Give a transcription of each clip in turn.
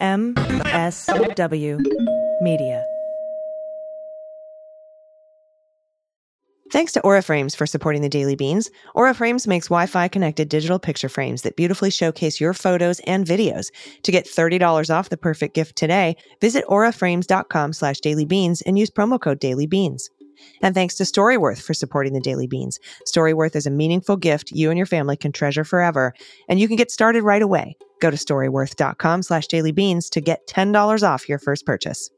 MSW Media. Thanks to Aura Frames for supporting the Daily Beans. Aura Frames makes Wi-Fi connected digital picture frames that beautifully showcase your photos and videos. To get $30 off the perfect gift today, visit auraframes.com slash dailybeans and use promo code dailybeans. And thanks to Storyworth for supporting the Daily Beans. Storyworth is a meaningful gift you and your family can treasure forever, and you can get started right away. Go to storyworth.com slash dailybeans to get $10 off your first purchase.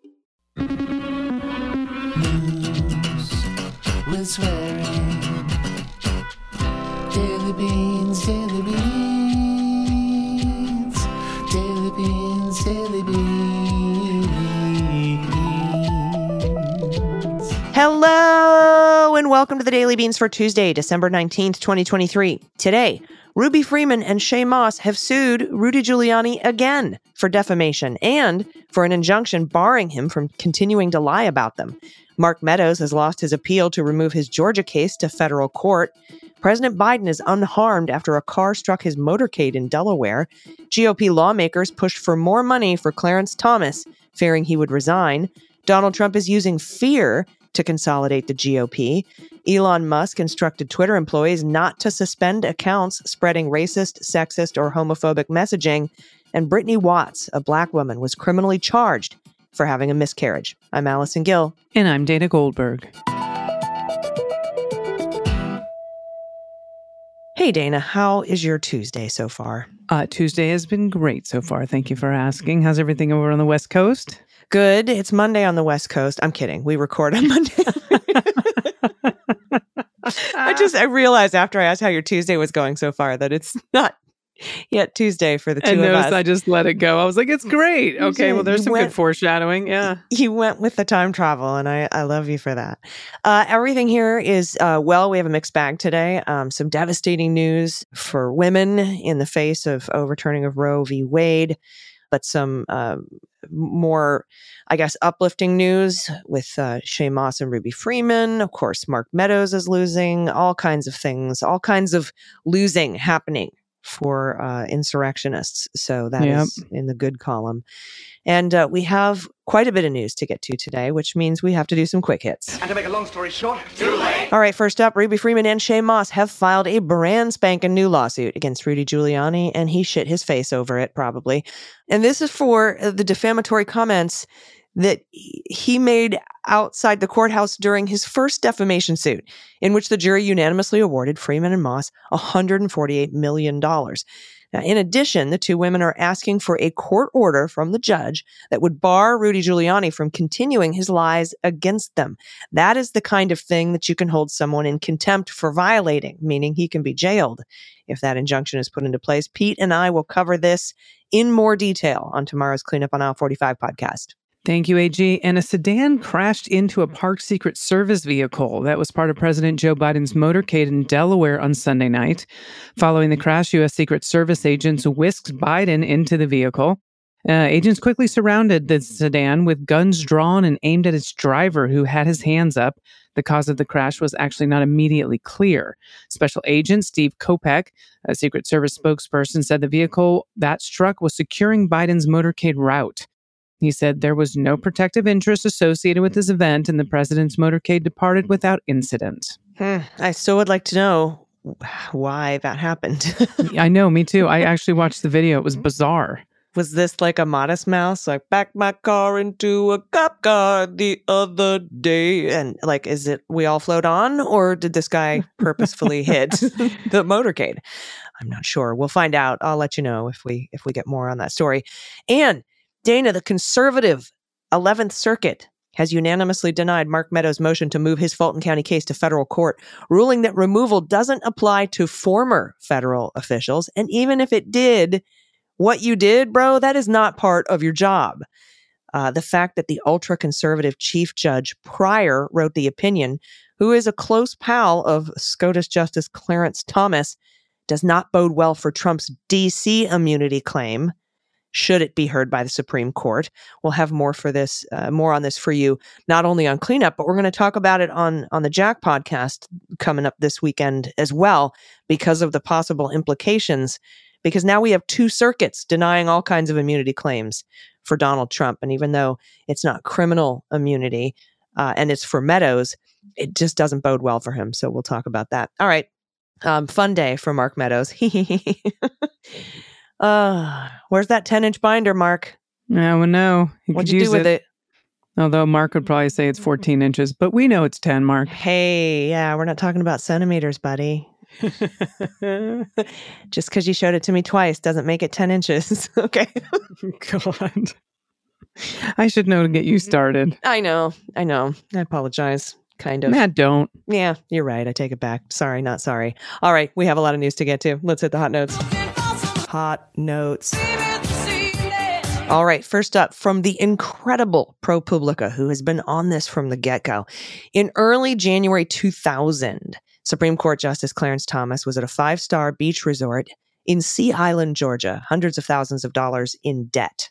with swearing. Daily beans, Hello and welcome to the Daily Beans for Tuesday, December 19th, 2023. Today, Ruby Freeman and Shaye Moss have sued Rudy Giuliani again for defamation and for an injunction barring him from continuing to lie about them. Mark Meadows has lost his appeal to remove his Georgia case to federal court. President Biden is unharmed after a car struck his motorcade in Delaware. GOP lawmakers pushed for more money for Clarence Thomas, fearing he would resign. Donald Trump is using fear to consolidate the GOP. Elon Musk instructed Twitter employees not to suspend accounts spreading racist, sexist, or homophobic messaging. And Brittany Watts, a black woman, was criminally charged for having a miscarriage. I'm Allison Gill. And I'm Dana Goldberg. Hey, Dana, how is your Tuesday so far? Uh, Tuesday has been great so far. Thank you for asking. How's everything over on the West Coast? Good. It's Monday on the West Coast. I'm kidding. We record on Monday. I just I realized after I asked how your Tuesday was going so far that it's not yet Tuesday for the two and of notice us. I just let it go. I was like, it's great. Okay, well, there's You some went- good foreshadowing. Yeah. you went with the time travel, and I, I love you for that. Uh, everything here is uh, well. We have a mixed bag today. Um, some devastating news for women in the face of overturning of Roe v. Wade, but some um, more, I guess, uplifting news with uh, Shaye Moss and Ruby Freeman. Of course, Mark Meadows is losing. All kinds of things. All kinds of losing happening for uh, insurrectionists. So that is Yep. in the good column. And uh, we have quite a bit of news to get to today, which means we have to do some quick hits. And to make a long story short, too late. All right, first up, Ruby Freeman and Shaye Moss have filed a brand spanking new lawsuit against Rudy Giuliani, and he shit his face over it, probably. And this is for uh, the defamatory comments that he made outside the courthouse during his first defamation suit, in which the jury unanimously awarded Freeman and Moss $148 million. Now, in addition, the two women are asking for a court order from the judge that would bar Rudy Giuliani from continuing his lies against them. That is the kind of thing that you can hold someone in contempt for violating, meaning he can be jailed if that injunction is put into place. Pete and I will cover this in more detail on tomorrow's Cleanup on Aisle 45 podcast. Thank you, AG. And a sedan crashed into a parked Secret Service vehicle that was part of President Joe Biden's motorcade in Delaware on Sunday night. Following the crash, U.S. Secret Service agents whisked Biden into the vehicle. Uh, agents quickly surrounded the sedan with guns drawn and aimed at its driver, who had his hands up. The cause of the crash was actually not immediately clear. Special Agent Steve Kopek, a Secret Service spokesperson, said the vehicle that struck was securing Biden's motorcade route. He said there was no protective interest associated with this event, and the president's motorcade departed without incident. Hmm, I still would like to know why that happened. I know, me too. I actually watched the video. It was bizarre. Was this like a modest mouse? Like, back my car into a cop car the other day. And like, is it we all float on or did this guy purposefully hit the motorcade? I'm not sure. We'll find out. I'll let you know if we if we get more on that story. And Dana, the conservative 11th Circuit has unanimously denied Mark Meadows' motion to move his Fulton County case to federal court, ruling that removal doesn't apply to former federal officials. And even if it did, what you did, bro, that is not part of your job. Uh, the fact that the ultra conservative Chief Judge Pryor wrote the opinion, who is a close pal of SCOTUS Justice Clarence Thomas, does not bode well for Trump's DC immunity claim. Should it be heard by the Supreme Court, we'll have more for this, uh, more on this for you, not only on cleanup, but we're going to talk about it on on the Jack podcast coming up this weekend as well, because of the possible implications because now we have two circuits denying all kinds of immunity claims for Donald Trump. And even though it's not criminal immunity uh, and it's for Meadows, it just doesn't bode well for him. So we'll talk about that. All right. Um, fun day for Mark Meadows. uh, where's that 10 inch binder, Mark? I would know. You What'd you do with it? Although Mark would probably say it's 14 inches, but we know it's 10, Mark. Hey, yeah, we're not talking about centimeters, buddy. Just because you showed it to me twice doesn't make it 10 inches. okay. God. I should know to get you started. I know. I know. I apologize. Kind of. Matt, don't. Yeah, you're right. I take it back. Sorry, not sorry. All right, we have a lot of news to get to. Let's hit the hot notes. Hot notes. All right, first up from the incredible ProPublica, who has been on this from the get go. In early January 2000, Supreme Court Justice Clarence Thomas was at a five star beach resort in Sea Island, Georgia, hundreds of thousands of dollars in debt.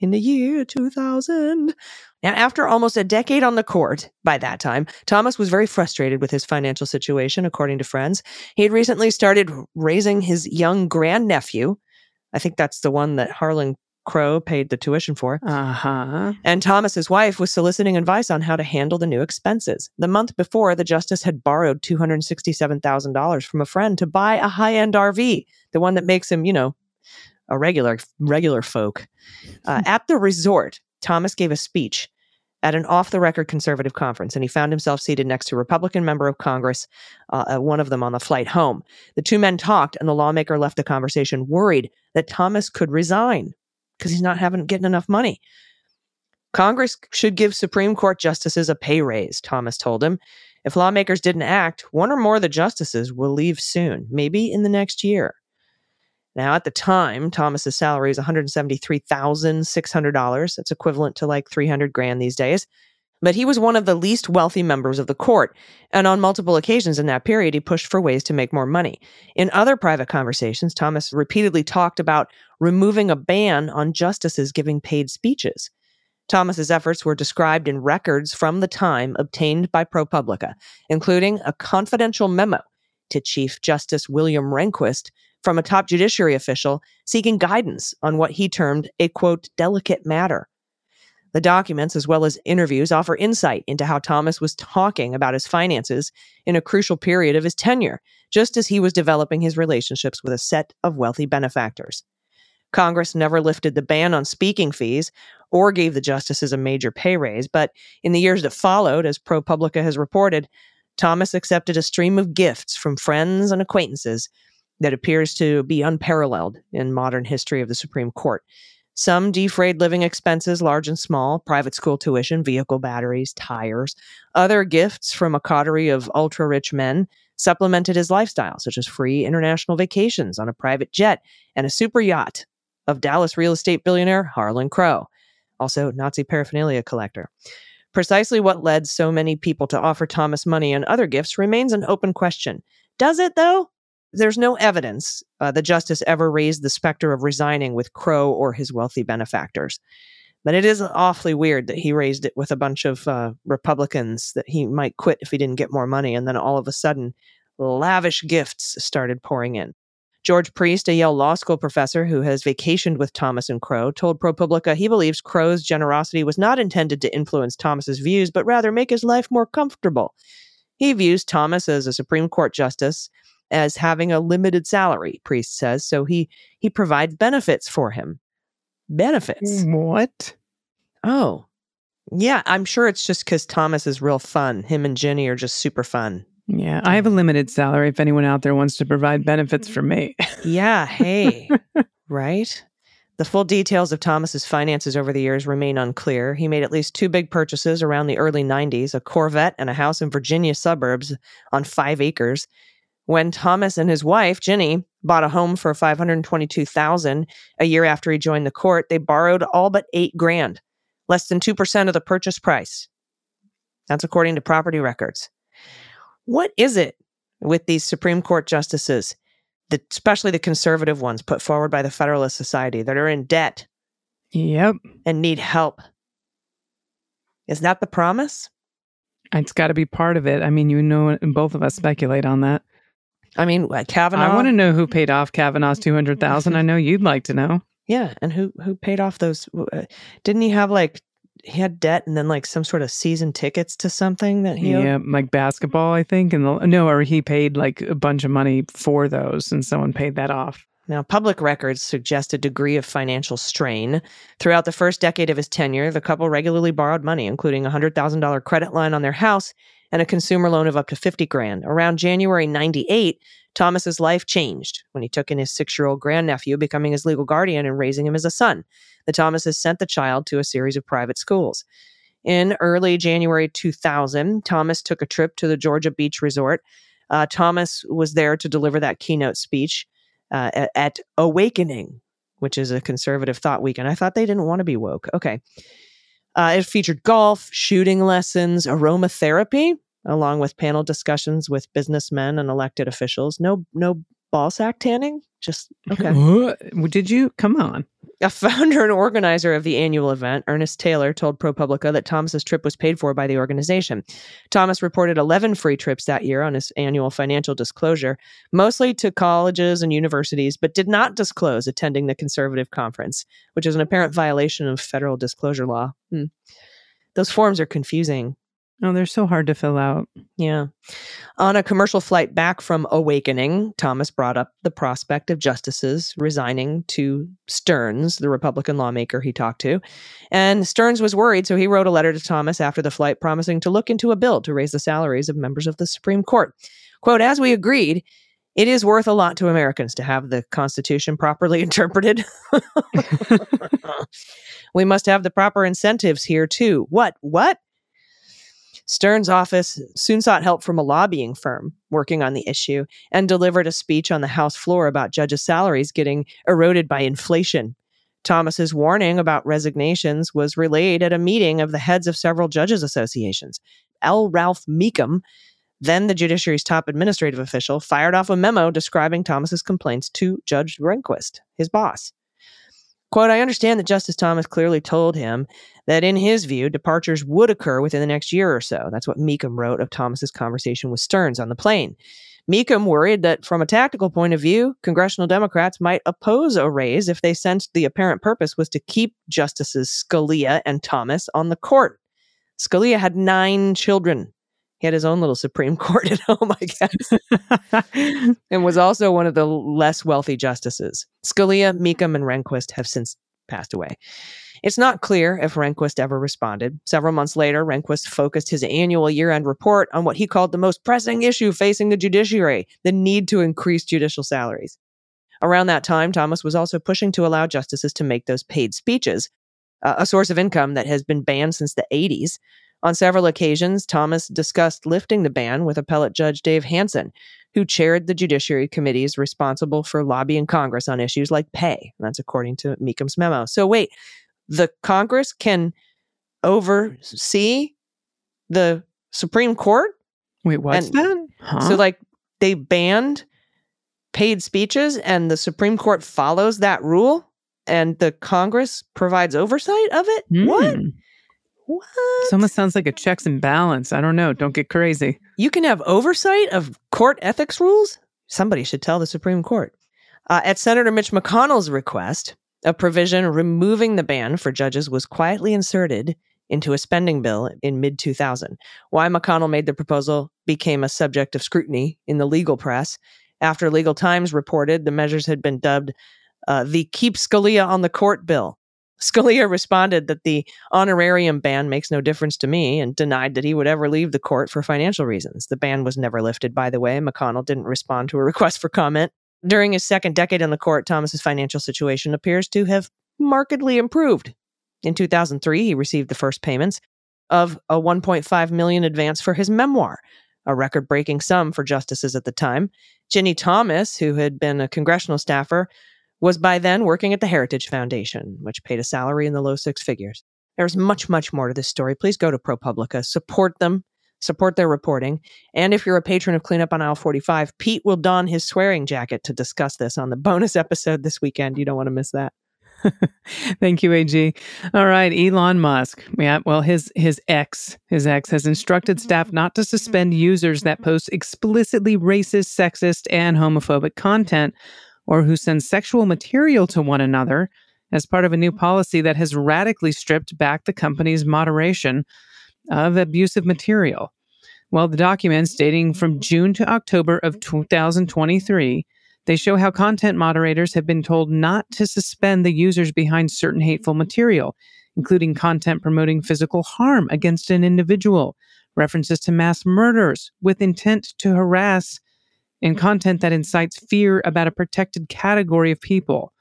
In the year 2000. Now, after almost a decade on the court by that time, Thomas was very frustrated with his financial situation, according to friends. He had recently started raising his young grandnephew. I think that's the one that Harlan Crow paid the tuition for. Uh huh. And Thomas's wife was soliciting advice on how to handle the new expenses. The month before, the justice had borrowed $267,000 from a friend to buy a high-end RV, the one that makes him, you know, a regular regular folk. Uh, at the resort, Thomas gave a speech at an off-the-record conservative conference, and he found himself seated next to a Republican member of Congress, uh, uh, one of them on the flight home. The two men talked, and the lawmaker left the conversation worried that Thomas could resign because he's not having getting enough money. Congress should give Supreme Court justices a pay raise, Thomas told him. If lawmakers didn't act, one or more of the justices will leave soon, maybe in the next year. Now, at the time, Thomas's salary is $173,600. That's equivalent to like 300 grand these days. But he was one of the least wealthy members of the court, and on multiple occasions in that period, he pushed for ways to make more money. In other private conversations, Thomas repeatedly talked about removing a ban on justices giving paid speeches. Thomas's efforts were described in records from the time obtained by ProPublica, including a confidential memo to Chief Justice William Rehnquist from a top judiciary official seeking guidance on what he termed a quote delicate matter. The documents, as well as interviews, offer insight into how Thomas was talking about his finances in a crucial period of his tenure, just as he was developing his relationships with a set of wealthy benefactors. Congress never lifted the ban on speaking fees or gave the justices a major pay raise, but in the years that followed, as ProPublica has reported, Thomas accepted a stream of gifts from friends and acquaintances that appears to be unparalleled in modern history of the Supreme Court. Some defrayed living expenses, large and small, private school tuition, vehicle batteries, tires. Other gifts from a coterie of ultra rich men supplemented his lifestyle, such as free international vacations on a private jet and a super yacht of Dallas real estate billionaire Harlan Crow, also Nazi paraphernalia collector. Precisely what led so many people to offer Thomas money and other gifts remains an open question. Does it, though? There's no evidence uh, the justice ever raised the specter of resigning with Crow or his wealthy benefactors. But it is awfully weird that he raised it with a bunch of uh, Republicans that he might quit if he didn't get more money. And then all of a sudden, lavish gifts started pouring in. George Priest, a Yale Law School professor who has vacationed with Thomas and Crow, told ProPublica he believes Crow's generosity was not intended to influence Thomas's views, but rather make his life more comfortable. He views Thomas as a Supreme Court justice as having a limited salary, Priest says, so he he provides benefits for him. Benefits. What? Oh. Yeah, I'm sure it's just because Thomas is real fun. Him and Ginny are just super fun. Yeah, I have a limited salary if anyone out there wants to provide benefits for me. Yeah, hey. right? The full details of Thomas's finances over the years remain unclear. He made at least two big purchases around the early 90s, a Corvette and a house in Virginia suburbs on 5 acres. When Thomas and his wife, Ginny, bought a home for 522,000 a year after he joined the court, they borrowed all but 8 grand, less than 2% of the purchase price. That's according to property records. What is it with these Supreme Court justices, the, especially the conservative ones put forward by the Federalist Society, that are in debt Yep. and need help? Is that the promise? It's got to be part of it. I mean, you know, both of us speculate on that. I mean, uh, Kavanaugh. I want to know who paid off Kavanaugh's two hundred thousand. I know you'd like to know. Yeah, and who who paid off those? Uh, didn't he have like he had debt and then like some sort of season tickets to something that he owed? Yeah, like basketball, I think. And the, no, or he paid like a bunch of money for those, and someone paid that off. Now, public records suggest a degree of financial strain. Throughout the first decade of his tenure, the couple regularly borrowed money, including a $100,000 credit line on their house and a consumer loan of up to 50 grand. Around January 98, Thomas's life changed when he took in his 6-year-old grandnephew, becoming his legal guardian and raising him as a son. The Thomases sent the child to a series of private schools. In early January 2000, Thomas took a trip to the Georgia Beach Resort. Uh, Thomas was there to deliver that keynote speech uh, at, at Awakening, which is a conservative thought weekend. I thought they didn't want to be woke. Okay. Uh, it featured golf, shooting lessons, aromatherapy, along with panel discussions with businessmen and elected officials. No, no ball sack tanning. Just okay. What? Did you? Come on. A founder and organizer of the annual event, Ernest Taylor, told ProPublica that Thomas's trip was paid for by the organization. Thomas reported 11 free trips that year on his annual financial disclosure, mostly to colleges and universities, but did not disclose attending the conservative conference, which is an apparent violation of federal disclosure law. Hmm. Those forms are confusing. Oh, they're so hard to fill out. Yeah. On a commercial flight back from Awakening, Thomas brought up the prospect of justices resigning to Stearns, the Republican lawmaker he talked to. And Stearns was worried, so he wrote a letter to Thomas after the flight promising to look into a bill to raise the salaries of members of the Supreme Court. Quote, as we agreed, it is worth a lot to Americans to have the Constitution properly interpreted. we must have the proper incentives here, too. What? What? Stearns' office soon sought help from a lobbying firm working on the issue and delivered a speech on the House floor about judges' salaries getting eroded by inflation. Thomas's warning about resignations was relayed at a meeting of the heads of several judges' associations. L. Ralph Mecham, then the judiciary's top administrative official, fired off a memo describing Thomas's complaints to Judge Rehnquist, his boss. Quote, I understand that Justice Thomas clearly told him that in his view, departures would occur within the next year or so. That's what Mecham wrote of Thomas's conversation with Stearns on the plane. Mecham worried that from a tactical point of view, congressional Democrats might oppose a raise if they sensed the apparent purpose was to keep Justices Scalia and Thomas on the court. Scalia had nine children. He had his own little Supreme Court at home, I guess, and was also one of the less wealthy justices. Scalia, Mecham, and Rehnquist have since passed away. It's not clear if Rehnquist ever responded. Several months later, Rehnquist focused his annual year end report on what he called the most pressing issue facing the judiciary the need to increase judicial salaries. Around that time, Thomas was also pushing to allow justices to make those paid speeches, uh, a source of income that has been banned since the 80s. On several occasions, Thomas discussed lifting the ban with appellate judge Dave Hansen, who chaired the Judiciary Committees responsible for lobbying Congress on issues like pay. That's according to Mecham's memo. So, wait, the Congress can oversee the Supreme Court? Wait, what's And- that? Huh? So, like, they banned paid speeches, and the Supreme Court follows that rule, and the Congress provides oversight of it? What? Hmm. What? This almost sounds like a checks and balance. I don't know. Don't get crazy. You can have oversight of court ethics rules? Somebody should tell the Supreme Court. Uh, at Senator Mitch McConnell's request, a provision removing the ban for judges was quietly inserted into a spending bill in mid 2000. Why McConnell made the proposal became a subject of scrutiny in the legal press. After Legal Times reported the measures had been dubbed uh, the Keep Scalia on the Court bill. Scalia responded that the honorarium ban makes no difference to me and denied that he would ever leave the court for financial reasons. The ban was never lifted, by the way. McConnell didn't respond to a request for comment. During his second decade in the court, Thomas's financial situation appears to have markedly improved. In 2003, he received the first payments of a 1.5 million advance for his memoir, a record-breaking sum for justices at the time. Ginny Thomas, who had been a congressional staffer, was by then working at the Heritage Foundation, which paid a salary in the low six figures. There's much, much more to this story. Please go to ProPublica, support them, support their reporting. And if you're a patron of Cleanup on Aisle 45, Pete will don his swearing jacket to discuss this on the bonus episode this weekend. You don't want to miss that. Thank you, AG. All right, Elon Musk. Yeah, well, his his ex, his ex has instructed staff not to suspend users that post explicitly racist, sexist, and homophobic content or who send sexual material to one another as part of a new policy that has radically stripped back the company's moderation of abusive material. Well, the documents dating from June to October of 2023 they show how content moderators have been told not to suspend the users behind certain hateful material, including content promoting physical harm against an individual, references to mass murders with intent to harass, and mm-hmm. content that incites fear about a protected category of people.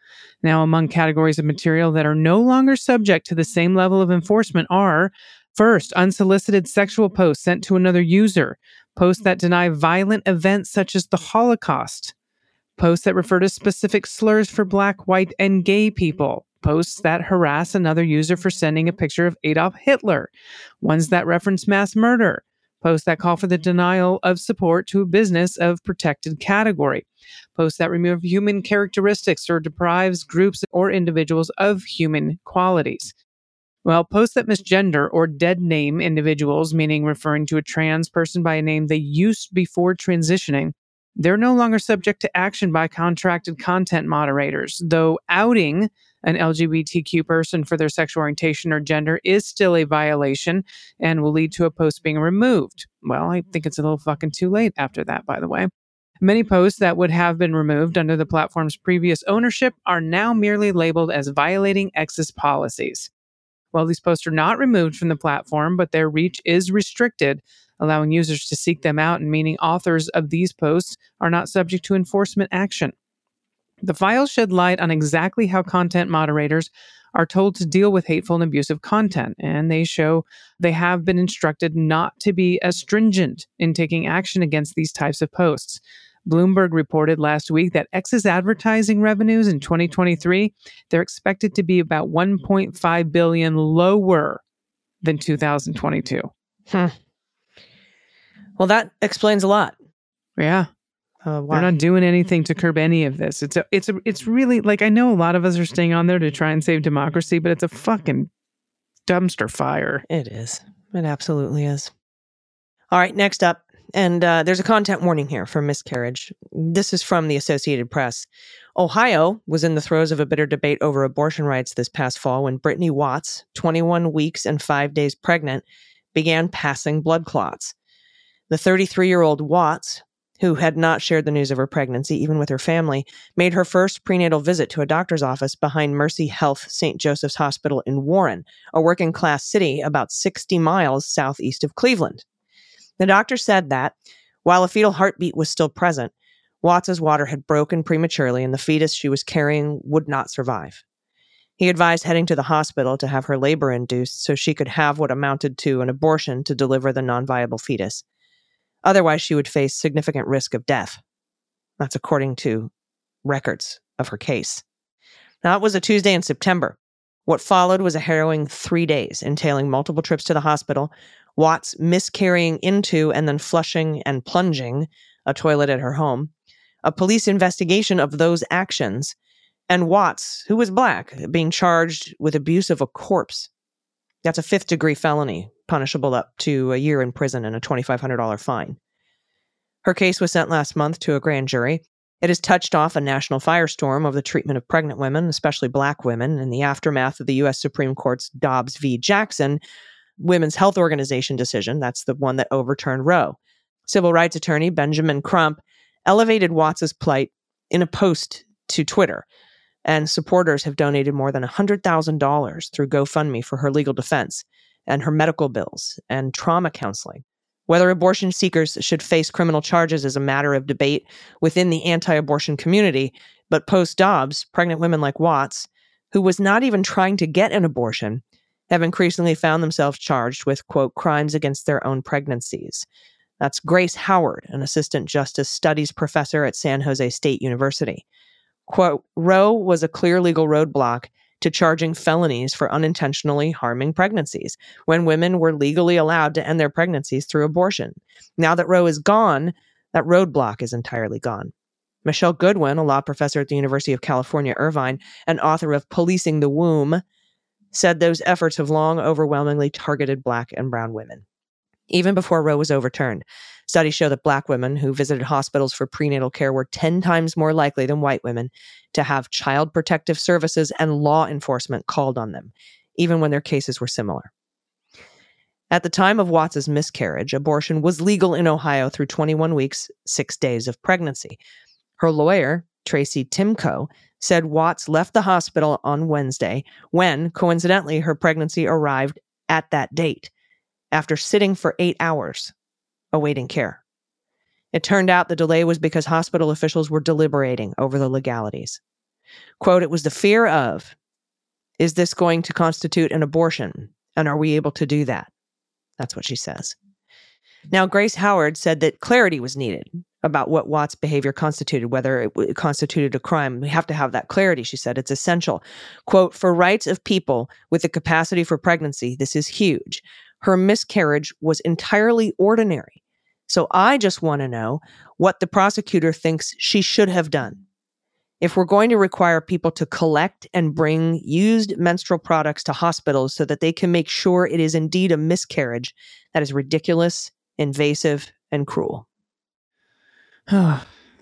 Now, among categories of material that are no longer subject to the same level of enforcement are first, unsolicited sexual posts sent to another user, posts that deny violent events such as the Holocaust, posts that refer to specific slurs for black, white, and gay people, posts that harass another user for sending a picture of Adolf Hitler, ones that reference mass murder, posts that call for the denial of support to a business of protected category, posts that remove human characteristics or deprives groups or individuals of human qualities. Well, posts that misgender or dead name individuals, meaning referring to a trans person by a name they used before transitioning, they're no longer subject to action by contracted content moderators, though outing an LGBTQ person for their sexual orientation or gender is still a violation and will lead to a post being removed. Well, I think it's a little fucking too late after that, by the way. Many posts that would have been removed under the platform's previous ownership are now merely labeled as violating X's policies. Well, these posts are not removed from the platform, but their reach is restricted allowing users to seek them out and meaning authors of these posts are not subject to enforcement action. The files shed light on exactly how content moderators are told to deal with hateful and abusive content, and they show they have been instructed not to be as stringent in taking action against these types of posts. Bloomberg reported last week that X's advertising revenues in 2023 they're expected to be about 1.5 billion lower than 2022. Hmm. Well, that explains a lot. Yeah. Uh, They're not doing anything to curb any of this. It's a, it's a, it's really like I know a lot of us are staying on there to try and save democracy, but it's a fucking dumpster fire. It is. It absolutely is. All right, next up, and uh, there's a content warning here for miscarriage. This is from the Associated Press. Ohio was in the throes of a bitter debate over abortion rights this past fall when Brittany Watts, 21 weeks and five days pregnant, began passing blood clots. The 33 year old Watts, who had not shared the news of her pregnancy even with her family, made her first prenatal visit to a doctor's office behind Mercy Health St. Joseph's Hospital in Warren, a working class city about 60 miles southeast of Cleveland. The doctor said that, while a fetal heartbeat was still present, Watts's water had broken prematurely and the fetus she was carrying would not survive. He advised heading to the hospital to have her labor induced so she could have what amounted to an abortion to deliver the non viable fetus. Otherwise, she would face significant risk of death. That's according to records of her case. Now, it was a Tuesday in September. What followed was a harrowing three days, entailing multiple trips to the hospital, Watts miscarrying into and then flushing and plunging a toilet at her home, a police investigation of those actions, and Watts, who was black, being charged with abuse of a corpse. That's a fifth degree felony, punishable up to a year in prison and a $2,500 fine. Her case was sent last month to a grand jury. It has touched off a national firestorm of the treatment of pregnant women, especially black women, in the aftermath of the U.S. Supreme Court's Dobbs v. Jackson Women's Health Organization decision. That's the one that overturned Roe. Civil rights attorney Benjamin Crump elevated Watts's plight in a post to Twitter, and supporters have donated more than $100,000 through GoFundMe for her legal defense and her medical bills and trauma counseling. Whether abortion seekers should face criminal charges is a matter of debate within the anti abortion community, but post Dobbs, pregnant women like Watts, who was not even trying to get an abortion, have increasingly found themselves charged with, quote, crimes against their own pregnancies. That's Grace Howard, an assistant justice studies professor at San Jose State University. Quote, Roe was a clear legal roadblock to charging felonies for unintentionally harming pregnancies when women were legally allowed to end their pregnancies through abortion. Now that Roe is gone, that roadblock is entirely gone. Michele Goodwin, a law professor at the University of California, Irvine, and author of Policing the Womb, said those efforts have long overwhelmingly targeted Black and Brown women. Even before Roe was overturned, studies show that Black women who visited hospitals for prenatal care were 10 times more likely than white women to have child protective services and law enforcement called on them, even when their cases were similar. At the time of Watts's miscarriage, abortion was legal in Ohio through 21 weeks, six days of pregnancy. Her lawyer, Traci Timko, said Watts left the hospital on Wednesday when, coincidentally, her pregnancy arrived at that date after sitting for eight hours awaiting care. It turned out the delay was because hospital officials were deliberating over the legalities. Quote, it was the fear of, is this going to constitute an abortion? And are we able to do that? That's what she says. Now, Grace Howard said that clarity was needed about what Watts' behavior constituted, whether it constituted a crime. We have to have that clarity, she said. It's essential. Quote, for rights of people with the capacity for pregnancy, this is huge. Her miscarriage was entirely ordinary. So I just want to know what the prosecutor thinks she should have done. If we're going to require people to collect and bring used menstrual products to hospitals so that they can make sure it is indeed a miscarriage, that is ridiculous, invasive, and cruel.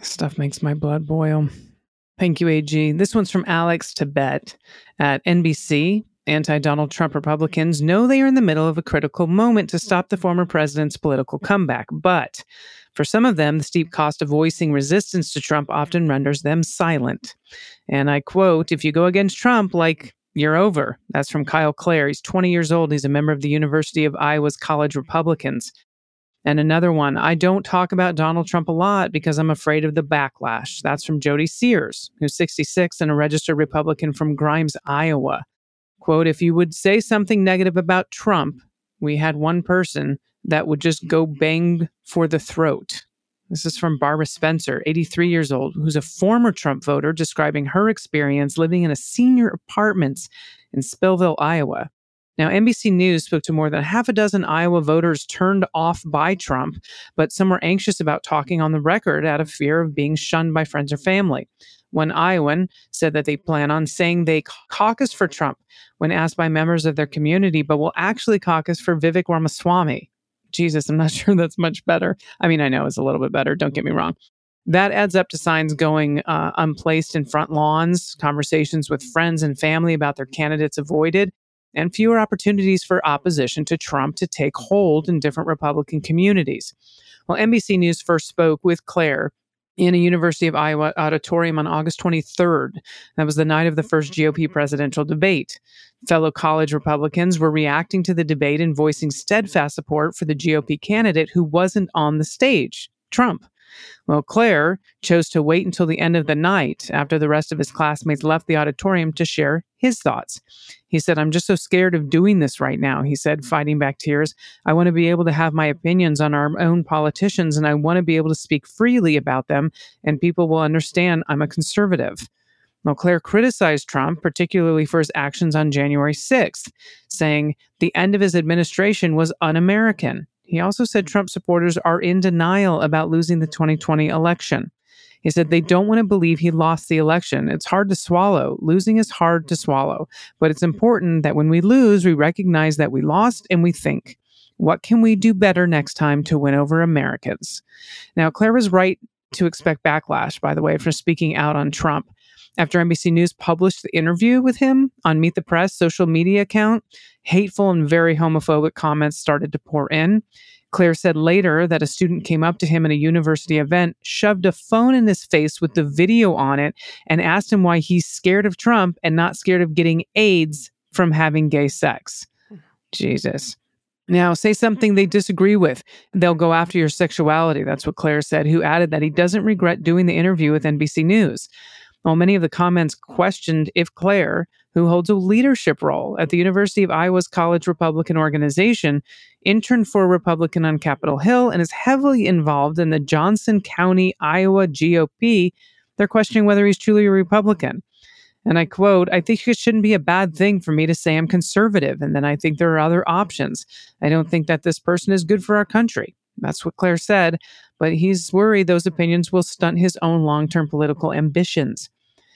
Stuff makes my blood boil. Thank you, AG. This one's from Alex Tabet at NBC. Anti Donald Trump Republicans know they are in the middle of a critical moment to stop the former president's political comeback. But for some of them, the steep cost of voicing resistance to Trump often renders them silent. And I quote If you go against Trump, like, you're over. That's from Kyle Clare. He's 20 years old. He's a member of the University of Iowa's College Republicans. And another one, I don't talk about Donald Trump a lot because I'm afraid of the backlash. That's from Jody Sears, who's 66 and a registered Republican from Grimes, Iowa. Quote, if you would say something negative about Trump, we had one person that would just go bang for the throat. This is from Barbara Spencer, 83 years old, who's a former Trump voter, describing her experience living in a senior apartments in Spillville, Iowa. Now, NBC News spoke to more than half a dozen Iowa voters turned off by Trump, but some were anxious about talking on the record out of fear of being shunned by friends or family. One Iowan said that they plan on saying they caucus for Trump when asked by members of their community, but will actually caucus for Vivek Ramaswamy. Jesus, I'm not sure that's much better. I mean, I know it's a little bit better, don't get me wrong. That adds up to signs going uh, unplaced in front lawns, conversations with friends and family about their candidates avoided, and fewer opportunities for opposition to Trump to take hold in different Republican communities. Well, NBC News first spoke with Clare in a University of Iowa auditorium on August 23rd. That was the night of the first mm-hmm, GOP mm-hmm. presidential debate. Fellow college Republicans were reacting to the debate and voicing steadfast support for the GOP candidate who wasn't on the stage, Trump. Well, Clare chose to wait until the end of the night after the rest of his classmates left the auditorium to share his thoughts. He said, I'm just so scared of doing this right now. He said, fighting back tears. I want to be able to have my opinions on our own politicians and I want to be able to speak freely about them and people will understand I'm a conservative. Well, Clare criticized Trump, particularly for his actions on January 6th, saying the end of his administration was un American. He also said Trump supporters are in denial about losing the 2020 election. He said they don't want to believe he lost the election. It's hard to swallow. Losing is hard to swallow. But it's important that when we lose, we recognize that we lost and we think, what can we do better next time to win over Americans? Now, Clare was right to expect backlash, by the way, for speaking out on Trump. After NBC News published the interview with him on Meet the Press social media account, hateful and very homophobic comments started to pour in. Clare said later that a student came up to him at a university event, shoved a phone in his face with the video on it, and asked him why he's scared of Trump and not scared of getting AIDS from having gay sex. Jesus. Now, say something they disagree with. They'll go after your sexuality. That's what Clare said, who added that he doesn't regret doing the interview with NBC News. While many of the comments questioned if Clare, who holds a leadership role at the University of Iowa's College Republican Organization, interned for a Republican on Capitol Hill and is heavily involved in the Johnson County, Iowa GOP, they're questioning whether he's truly a Republican. And I quote, I think it shouldn't be a bad thing for me to say I'm conservative. And then I think there are other options. I don't think that this person is good for our country. That's what Clare said. But he's worried those opinions will stunt his own long term political ambitions.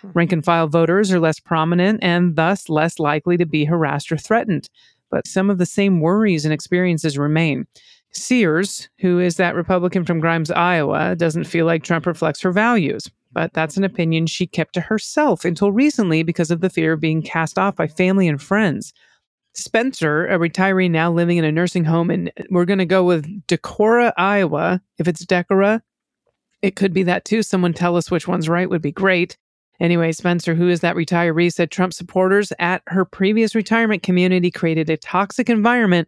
Rank and file voters are less prominent and thus less likely to be harassed or threatened. But some of the same worries and experiences remain. Sears, who is that Republican from Grimes, Iowa, doesn't feel like Trump reflects her values. But that's an opinion she kept to herself until recently because of the fear of being cast off by family and friends. Spencer, a retiree now living in a nursing home, and we're going to go with Decorah, Iowa. If it's Decorah, it could be that too. Someone tell us which one's right would be great. Anyway, Spencer, who is that retiree, said Trump supporters at her previous retirement community created a toxic environment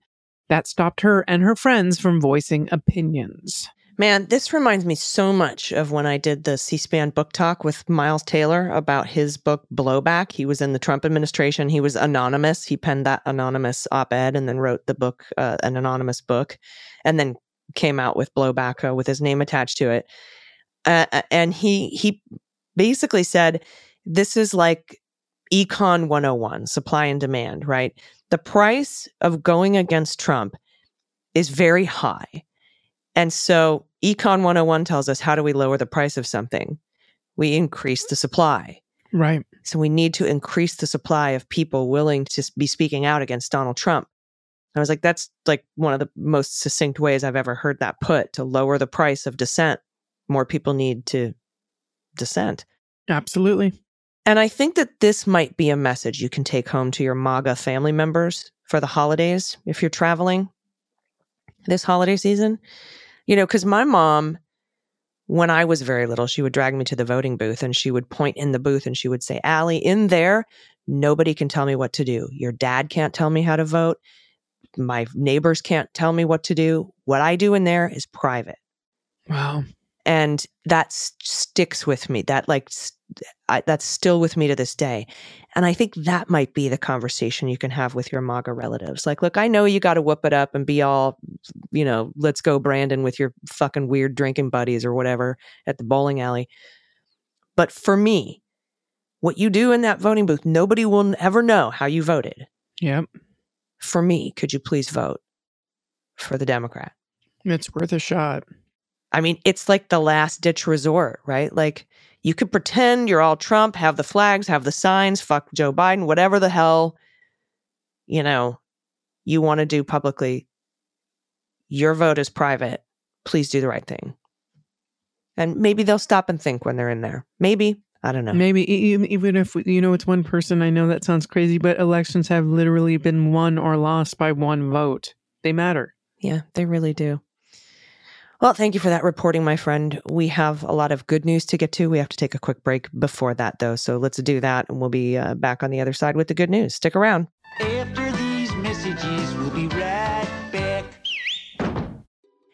that stopped her and her friends from voicing opinions. Man, this reminds me so much of when I did the C SPAN book talk with Miles Taylor about his book Blowback. He was in the Trump administration. He was anonymous. He penned that anonymous op ed and then wrote the book, uh, an anonymous book, and then came out with Blowback uh, with his name attached to it. Uh, and he, he basically said, this is like Econ 101, supply and demand, right? The price of going against Trump is very high. And so Econ 101 tells us how do we lower the price of something? We increase the supply. Right. So we need to increase the supply of people willing to be speaking out against Donald Trump. I was like, that's like one of the most succinct ways I've ever heard that put to lower the price of dissent. More people need to dissent. Absolutely. And I think that this might be a message you can take home to your MAGA family members for the holidays if you're traveling this holiday season. You know, because my mom, when I was very little, she would drag me to the voting booth and she would point in the booth and she would say, Allie, in there, nobody can tell me what to do. Your dad can't tell me how to vote. My neighbors can't tell me what to do. What I do in there is private. Wow. And that s- sticks with me. That like, I, that's still with me to this day. And I think that might be the conversation you can have with your MAGA relatives. Like, look, I know you got to whoop it up and be all, you know, let's go, Brandon, with your fucking weird drinking buddies or whatever at the bowling alley. But for me, what you do in that voting booth, nobody will ever know how you voted. Yep. For me, could you please vote for the Democrat? It's worth a shot. I mean, it's like the last ditch resort, right? Like you could pretend you're all Trump, have the flags, have the signs, fuck Joe Biden, whatever the hell, you know, you want to do publicly. Your vote is private. Please do the right thing. And maybe they'll stop and think when they're in there. Maybe. I don't know. Maybe even if you know it's one person, I know that sounds crazy, but elections have literally been won or lost by one vote. They matter. Yeah, they really do. Well, thank you for that reporting, my friend. We have a lot of good news to get to. We have to take a quick break before that, though. So let's do that, and we'll be uh, back on the other side with the good news. Stick around. After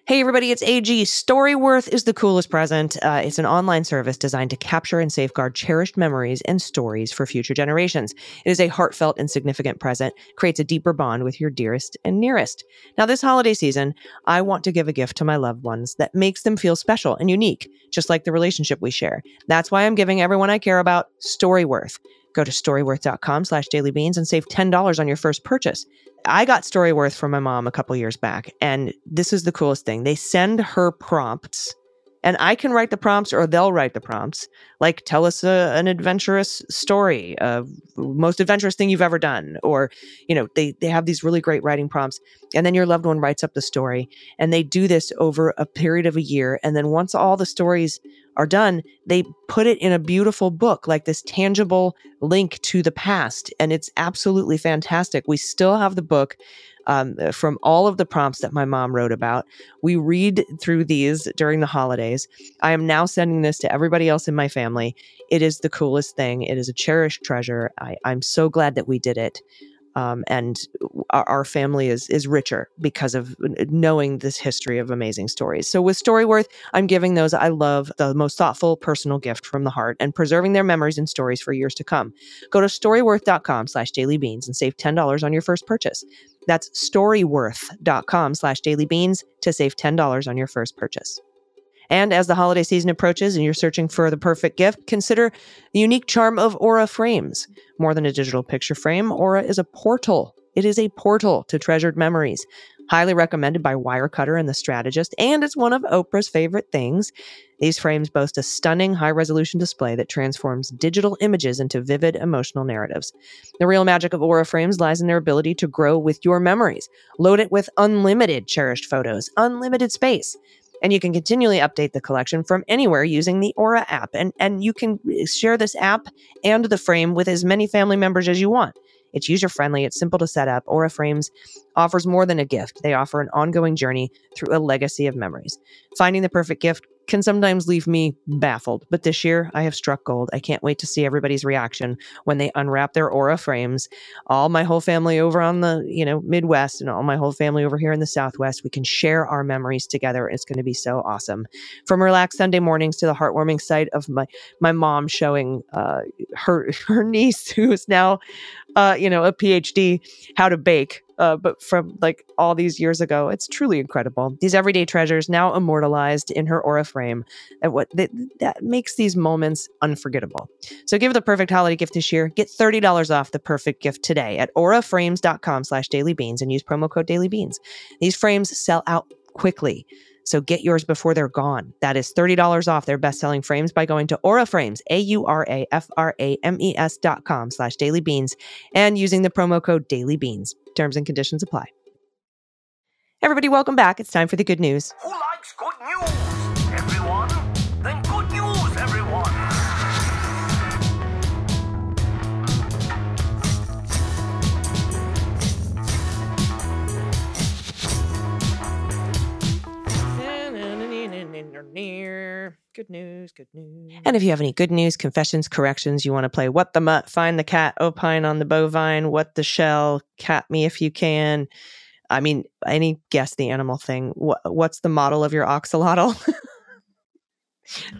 Hey, everybody, it's AG. Storyworth is the coolest present. Uh, it's an online service designed to capture and safeguard cherished memories and stories for future generations. It is a heartfelt and significant present, creates a deeper bond with your dearest and nearest. Now, this holiday season, I want to give a gift to my loved ones that makes them feel special and unique, just like the relationship we share. That's why I'm giving everyone I care about Storyworth. Go to storyworth.com slash dailybeans and save $10 on your first purchase. I got Storyworth from my mom a couple years back, and this is the coolest thing. They send her prompts, and I can write the prompts or they'll write the prompts. Like, tell us a, an adventurous story, uh, most adventurous thing you've ever done, or you know, they they have these really great writing prompts, and then your loved one writes up the story, and they do this over a period of a year, and then once all the stories are done, they put it in a beautiful book, like this tangible link to the past. And it's absolutely fantastic. We still have the book um, from all of the prompts that my mom wrote about. We read through these during the holidays. I am now sending this to everybody else in my family. It is the coolest thing. It is a cherished treasure. I, I'm so glad that we did it. Um, and our, our family is is richer because of knowing this history of amazing stories. So with Storyworth, I'm giving those I love the most thoughtful personal gift from the heart and preserving their memories and stories for years to come. Go to storyworth.com slash dailybeans and save $10 on your first purchase. That's storyworth.com slash dailybeans to save $10 on your first purchase. And as the holiday season approaches and you're searching for the perfect gift, consider the unique charm of Aura frames. More than a digital picture frame, Aura is a portal. It is a portal to treasured memories. highly recommended by Wirecutter and The Strategist, and it's one of Oprah's favorite things. These frames boast a stunning high resolution display that transforms digital images into vivid emotional narratives. The real magic of Aura frames lies in their ability to grow with your memories. Load it with unlimited cherished photos, unlimited space. And you can continually update the collection from anywhere using the Aura app. And, and you can uh, share this app and the frame with as many family members as you want. It's user friendly, it's simple to set up. Aura Frames offers more than a gift, they offer an ongoing journey through a legacy of memories. Finding the perfect gift can sometimes leave me baffled, but this year I have struck gold. I can't wait to see everybody's reaction when they unwrap their Aura frames. All my whole family over on the, you know, Midwest and all my whole family over here in the Southwest, we can share our memories together. It's going to be so awesome. From relaxed Sunday mornings to the heartwarming sight of my my mom showing uh, her her niece who is now uh, you know, a PhD how to bake uh, but from like all these years ago. It's truly incredible. These everyday treasures now immortalized in her aura frame, and what that, that makes these moments unforgettable. So give the perfect holiday gift this year. Get thirty dollars off the perfect gift today at auraframes.com/slash dailybeans and use promo code dailybeans. These frames sell out quickly. So get yours before they're gone. That is $30 off their best-selling frames by going to Aura Frames, A-U-R-A-F-R-A-M-E-S dot com slash dailybeans and using the promo code dailybeans. Terms and conditions apply. Everybody, welcome back. It's time for the good news. Who likes good news? Good news, good news. And if you have any good news, confessions, corrections, you want to play What the Mutt, Find the Cat, Opine on the Bovine, What the Shell, Cat Me If You Can. I mean, any guess the animal thing. What, what's the model of your axolotl?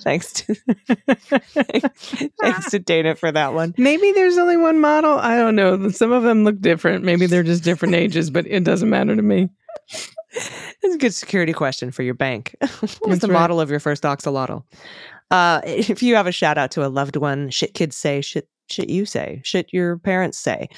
thanks to thanks to Dana for that one. Maybe there's only one model. I don't know. Some of them look different. Maybe they're just different ages, but it doesn't matter to me. That's a good security question for your bank. What's That's the right. model of your first axolotl? Uh, if you have a shout out to a loved one, shit kids say, shit shit you say, shit your parents say.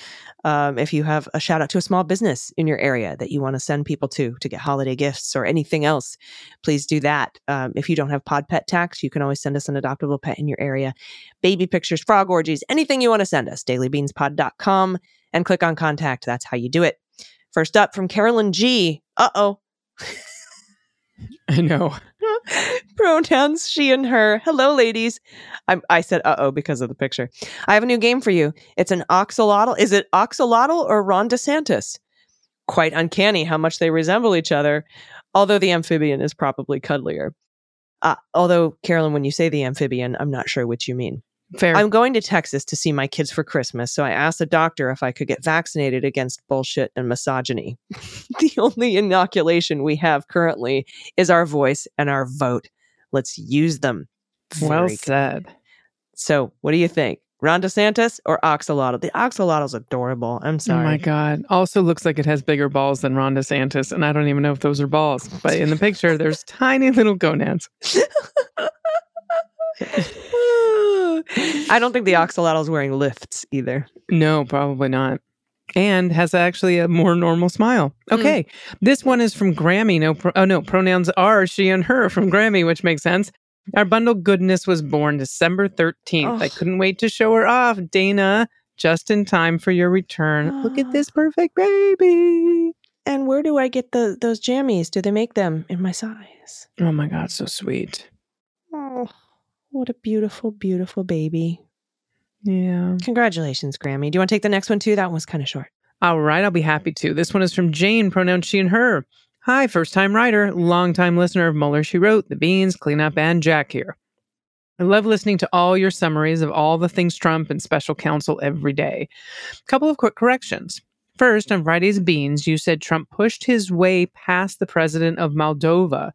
Um, if you have a shout out to a small business in your area that you want to send people to to get holiday gifts or anything else, please do that. Um, if you don't have pod pet tax, you can always send us an adoptable pet in your area. Baby pictures, frog orgies, anything you want to send us, dailybeanspod.com and click on contact. That's how you do it. First up from Carolyn G. Uh oh. I know. Pronouns she and her. Hello, ladies. I'm, I said uh oh because of the picture. I have a new game for you. It's an axolotl. Is it axolotl or Ron DeSantis? Quite uncanny how much they resemble each other, although the amphibian is probably cuddlier. Uh, although, Carolyn, when you say the amphibian, I'm not sure which you mean. Fair. I'm going to Texas to see my kids for Christmas, so I asked the doctor if I could get vaccinated against bullshit and misogyny. the only inoculation we have currently is our voice and our vote. Let's use them. well Very said. so, what do you think? Ron DeSantis or Axolotl? The Axolotl's adorable. I'm sorry. Oh my God. Also looks like it has bigger balls than Ron DeSantis. And I don't even know if those are balls. But in the picture, there's tiny little gonads. I don't think the Axolotl's wearing lifts either. No, probably not. And has actually a more normal smile. Hmm. Okay. This one is from Grammy. No, pro- oh no, pronouns are she and her from Grammy, which makes sense. Our bundle goodness was born December 13th. I Oh. couldn't wait to show her off. Dana, just in time for your return. Look at this perfect baby. And where do I get the those jammies? Do they make them in my size? Oh my God, so sweet. Oh, what a beautiful, beautiful baby. Yeah. Congratulations, Grammy. Do you want to take the next one too? That one was kind of short. All right, I'll be happy to. This one is from Jane, pronoun she and her. Hi, first time writer, long time listener of Mueller She Wrote, The Beans, Cleanup, and Jack here. I love listening to all your summaries of all the things Trump and special counsel every day. Couple of quick corrections. First, on Friday's Beans, you said Trump pushed his way past the president of Moldova.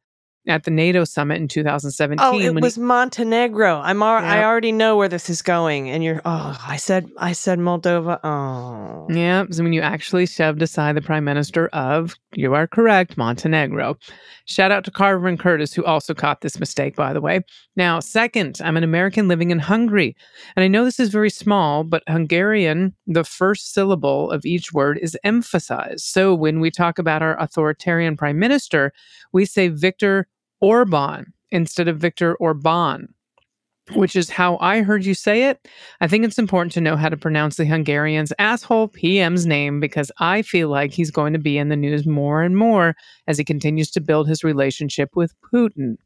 At the NATO summit in 2017. Oh, it was he, Montenegro. I'm al- I already know where this is going, and you're. Oh, I said I said Moldova. Oh, yeah, so when you actually shoved aside the prime minister of, you are correct, Montenegro. Shout out to Carver and Curtis, who also caught this mistake, by the way. Now, second, I'm an American living in Hungary. And I know this is very small, but Hungarian, the first syllable of each word is emphasized. So when we talk about our authoritarian prime minister, we say Viktor Orbán instead of Viktor Orbán, which is how I heard you say it. I think it's important to know how to pronounce the Hungarian's asshole PM's name because I feel like he's going to be in the news more and more as he continues to build his relationship with Putin.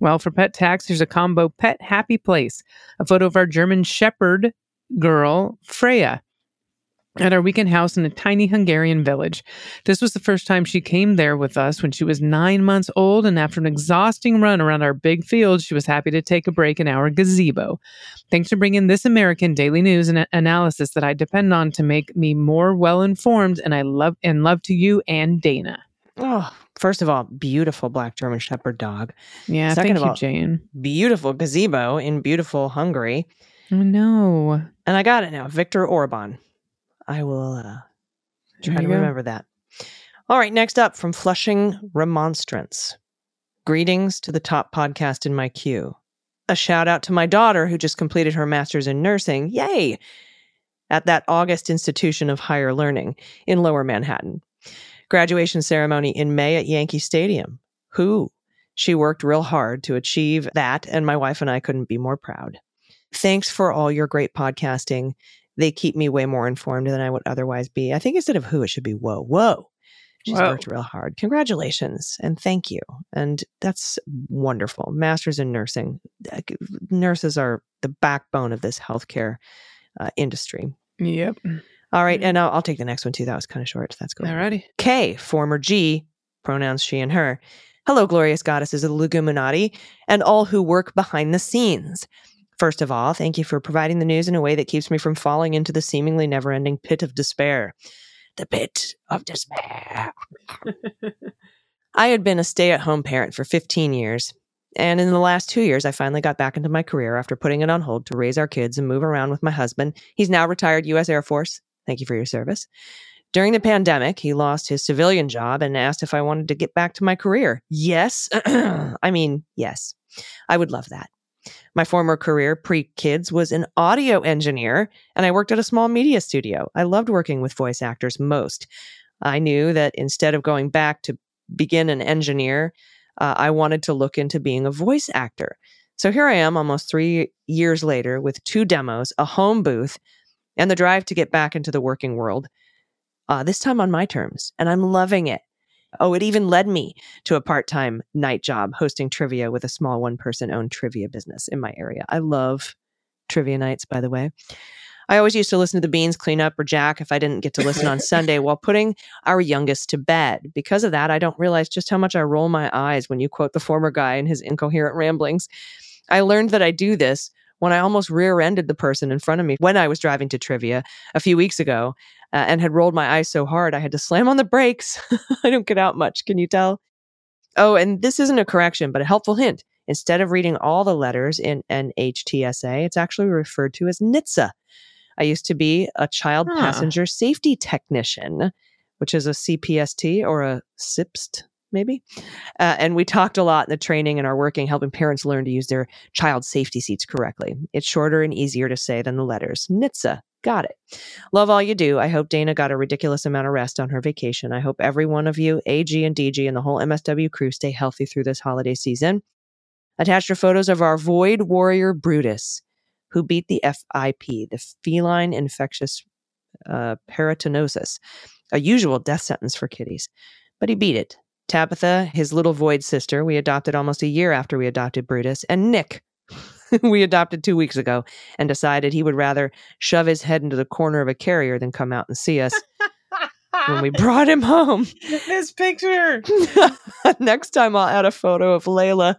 Well, for pet tax, here's a combo pet happy place. A photo of our German Shepherd girl, Freya, at our weekend house in a tiny Hungarian village. This was the first time she came there with us when she was nine months old, and after an exhausting run around our big field, she was happy to take a break in our gazebo. Thanks for bringing this American daily news and analysis that I depend on to make me more well informed, and I love and love to you and Dana. oh. First of all, beautiful black German Shepherd dog. Yeah, Second thank of you, all- Jane. Beautiful gazebo in beautiful Hungary, Oh, no. and I got it now. Viktor Orbán. I will uh, try to go. remember that. All right, next up from Flushing Remonstrance. Greetings to the top podcast in my queue. A shout out to my daughter who just completed her master's in nursing. Yay! At that August institution of higher learning in lower Manhattan. Graduation ceremony in May at Yankee Stadium. Who? She worked real hard to achieve that, and my wife and I couldn't be more proud. Thanks for all your great podcasting they keep me way more informed than I would otherwise be. I think instead of who, it should be whoa, whoa. She's Whoa. worked real hard. Congratulations and thank you. And that's wonderful. Masters in nursing. Nurses are the backbone of this healthcare uh, industry. Yep. All right, and I'll, I'll take the next one too. That was kind of short. So that's good. cool. Alrighty. K, former G, pronouns she and her. Hello, glorious goddesses of the Leguminati and all who work behind the scenes. First of all, thank you for providing the news in a way that keeps me from falling into the seemingly never ending pit of despair. The pit of despair. I had been a stay at home parent for 15 years. And in the last two years, I finally got back into my career after putting it on hold to raise our kids and move around with my husband. He's now retired U.S. Air Force. Thank you for your service. During the pandemic, he lost his civilian job and asked if I wanted to get back to my career. Yes. I mean, yes. I would love that. My former career pre kids was an audio engineer, and I worked at a small media studio. I loved working with voice actors most. I knew that instead of going back to begin an engineer, uh, I wanted to look into being a voice actor. So here I am almost three years later with two demos, a home booth, and the drive to get back into the working world. Uh, this time on my terms, and I'm loving it. Oh, it even led me to a part time night job hosting trivia with a small one person owned trivia business in my area. I love trivia nights, by the way. I always used to listen to the Beans clean up or Jack if I didn't get to listen on Sunday while putting our youngest to bed. Because of that, I don't realize just how much I roll my eyes when you quote the former guy in his incoherent ramblings. I learned that I do this when I almost rear ended the person in front of me when I was driving to trivia a few weeks ago uh, and had rolled my eyes so hard I had to slam on the brakes. I don't get out much. Can you tell? Oh, and this isn't a correction, but a helpful hint. Instead of reading all the letters in NHTSA, it's actually referred to as NHTSA. I used to be a child Huh. passenger safety technician, which is a CPST or a SIPST, maybe. Uh, and we talked a lot in the training and our working, helping parents learn to use their child safety seats correctly. It's shorter and easier to say than the letters. NHTSA. Got it. Love all you do. I hope Dana got a ridiculous amount of rest on her vacation. I hope every one of you, AG and DG, and the whole MSW crew stay healthy through this holiday season. Attached are photos of our Void Warrior Brutus, who beat the FIP, the feline infectious uh, a usual death sentence for kitties. But he beat it. Tabitha, his little void sister, we adopted almost a year after we adopted Brutus, and Nick, we adopted two weeks ago, and decided he would rather shove his head into the corner of a carrier than come out and see us when we brought him home. this picture. Next time, I'll add a photo of Layla,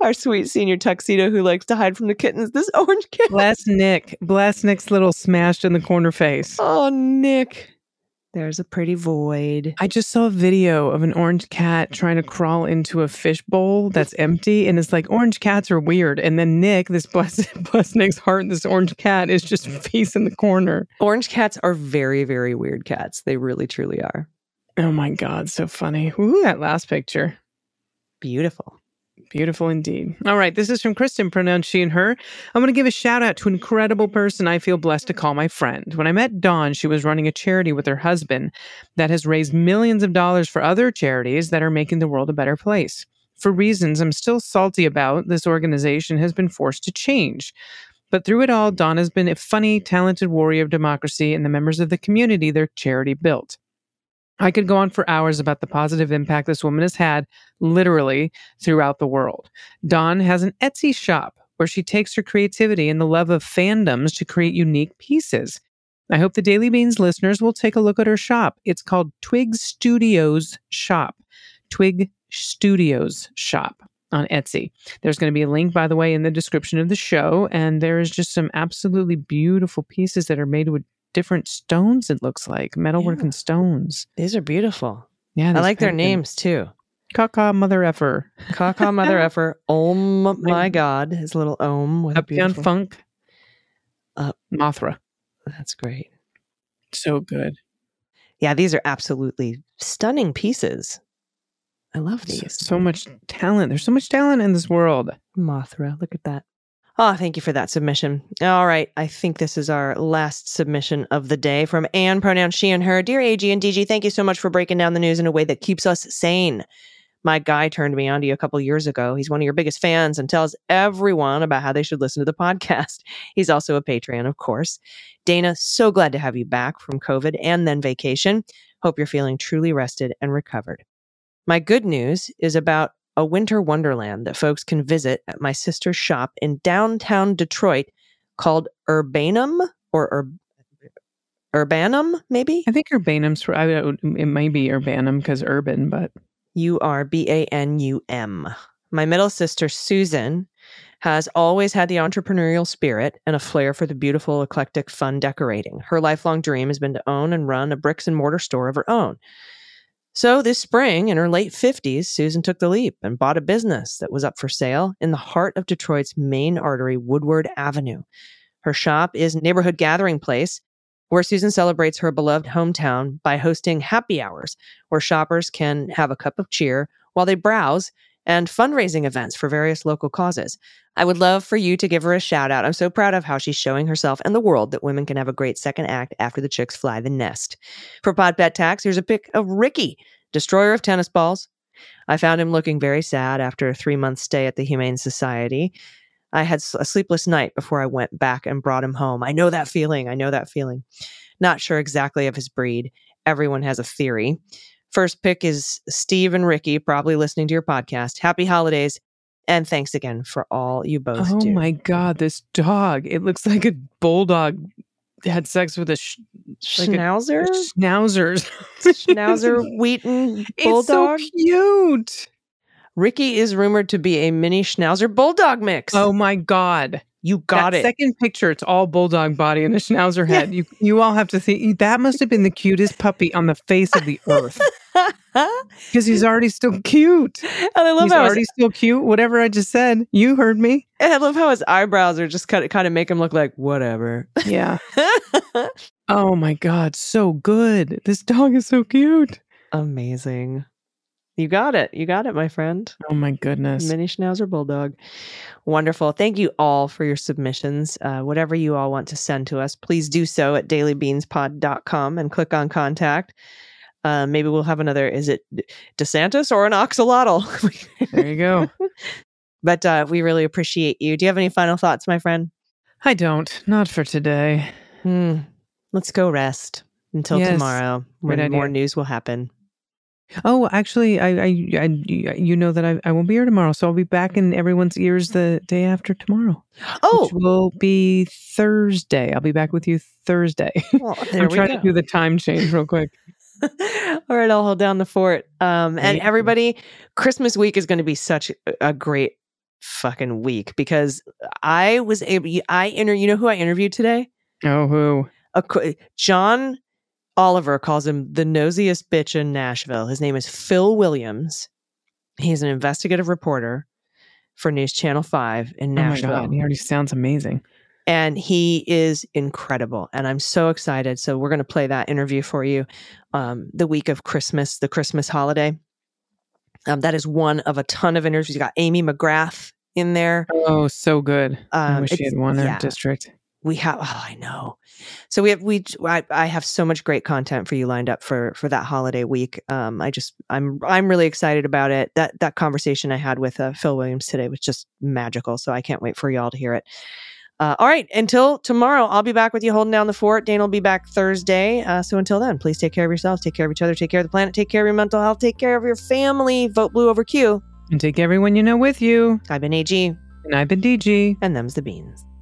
our sweet senior tuxedo who likes to hide from the kittens. This orange kitten. Bless Nick. Bless Nick's little smashed in the corner face. Oh, Nick. There's a pretty void. I just saw a video of an orange cat trying to crawl into a fishbowl that's empty, and it's like orange cats are weird. And then Nick, this blessed, blessed Nick's heart, this orange cat is just facing the corner. Orange cats are very, very weird cats. They really, truly are. Oh my god, so funny! Ooh, that last picture. Beautiful. Beautiful indeed. All right, this is from Kristen, pronounced she and her. I'm going to give a shout out to an incredible person I feel blessed to call my friend. When I met Dawn, she was running a charity with her husband that has raised millions of dollars for other charities that are making the world a better place. For reasons I'm still salty about, this organization has been forced to change. But through it all, Dawn has been a funny, talented warrior of democracy and the members of the community their charity built. I could go on for hours about the positive impact this woman has had, literally, throughout the world. Dawn has an Etsy shop where she takes her creativity and the love of fandoms to create unique pieces. I hope the Daily Beans listeners will take a look at her shop. It's called Twig Studios Shop. Twig Studios Shop on Etsy. There's going to be a link, by the way, in the description of the show. And there is just some absolutely beautiful pieces that are made with different stones, it looks like metalwork Yeah. and stones. These are beautiful. Yeah, I like their names too. Kaka Mother Effer. Kaka Mother Effer. Om, my God. His little Om. with Uptown beautiful- Funk. Uh, Mothra. That's great. So good. Yeah, these are absolutely stunning pieces. I love So, these. so much talent. There's so much talent in this world. Mothra, look at that. Oh, thank you for that submission. All right. I think this is our last submission of the day from Anne, pronouns she and her. Dear AG and DG, thank you so much for breaking down the news in a way that keeps us sane. My guy turned me on to you a couple years ago. He's one of your biggest fans and tells everyone about how they should listen to the podcast. He's also a Patreon, of course. Dana, so glad to have you back from COVID and then vacation. Hope you're feeling truly rested and recovered. My good news is about a winter wonderland that folks can visit at my sister's shop in downtown Detroit called Urbanum or Ur- Urbanum, maybe? I think Urbanum's, I, it may be Urbanum because urban, but U R B A N U M. My middle sister, Susan, has always had the entrepreneurial spirit and a flair for the beautiful, eclectic, fun decorating. Her lifelong dream has been to own and run a bricks and mortar store of her own. So this spring, in her late 50s, Susan took the leap and bought a business that was up for sale in the heart of Detroit's main artery, Woodward Avenue. Her shop is neighborhood gathering place where Susan celebrates her beloved hometown by hosting happy hours where shoppers can have a cup of cheer while they browse and fundraising events for various local causes. I would love for you to give her a shout out. I'm so proud of how she's showing herself and the world that women can have a great second act after the chicks fly the nest. For Pod Pet Tax, here's a pic of Ricky, destroyer of tennis balls. I found him looking very sad after a three month stay at the Humane Society. I had a sleepless night before I went back and brought him home. I know that feeling. I know that feeling. Not sure exactly of his breed. Everyone has a theory. First pick is Steve and Ricky, probably listening to your podcast. Happy holidays. And thanks again for all you both oh do. my God, this dog. It looks like a bulldog had sex with a, sh- like a- Schnauzer? schnauzers. Schnauzer Wheaten It's so Bulldog? cute. Ricky is rumored to be a mini Schnauzer Bulldog mix. Oh my God. You got that it. Second picture, it's all bulldog body and a schnauzer head. You you all have to see that must have been the cutest puppy on the face of the earth because he's already still cute. and I love He's how his, already still cute. Whatever I just said, you heard me. And I love how his eyebrows are just kind of kind of make him look like whatever. Yeah. Oh my God, so good. This dog is so cute. Amazing. You got it. You got it, my friend. Oh my goodness. Mini Schnauzer Bulldog. Wonderful. Thank you all for your submissions. Uh, whatever you all want to send to us, please do so at dailybeanspod.com and click on contact. Uh, maybe we'll have another, is it DeSantis or an axolotl? There you go. but uh, we really appreciate you. Do you have any final thoughts, my friend? I don't. Not for today. Hmm. Let's go rest until Yes. tomorrow when more news will happen. Oh, actually, I, I, I, you know that I, I won't be here tomorrow, so I'll be back in everyone's ears the day after tomorrow, Oh, which will be Thursday. I'll be back with you Thursday. well, I'm trying go. to do the time change real quick. All right, I'll hold down the fort. Um, and you. everybody, Christmas week is going to be such a- a great fucking week because I was able. I inter. You know who I interviewed today? Oh, who? A, John Oliver calls him the nosiest bitch in Nashville. His name is Phil Williams. He's an investigative reporter for News Channel 5 in Oh my Nashville. god, he already sounds amazing. and he is incredible and i'm so excited so we're going to play that interview for you um, the week of christmas the christmas holiday um, that is one of a ton of interviews you got amy mcgrath in there Oh, so good. I Um, wish he it's- had won her yeah. district. We have oh i know. So we have we I, I have so much great content for you lined up for for that holiday week. Um i just i'm i'm really excited about it. That that conversation i had with uh, phil williams today was just magical so i can't wait for y'all to hear it. Uh, all right until tomorrow i'll be back with you holding down the fort. Dane will be back thursday. Uh, so until then please take care of yourselves take care of each other take care of the planet take care of your mental health take care of your family. Vote blue over q. And take everyone you know with you. i've been ag And I've been DG. and them's the beans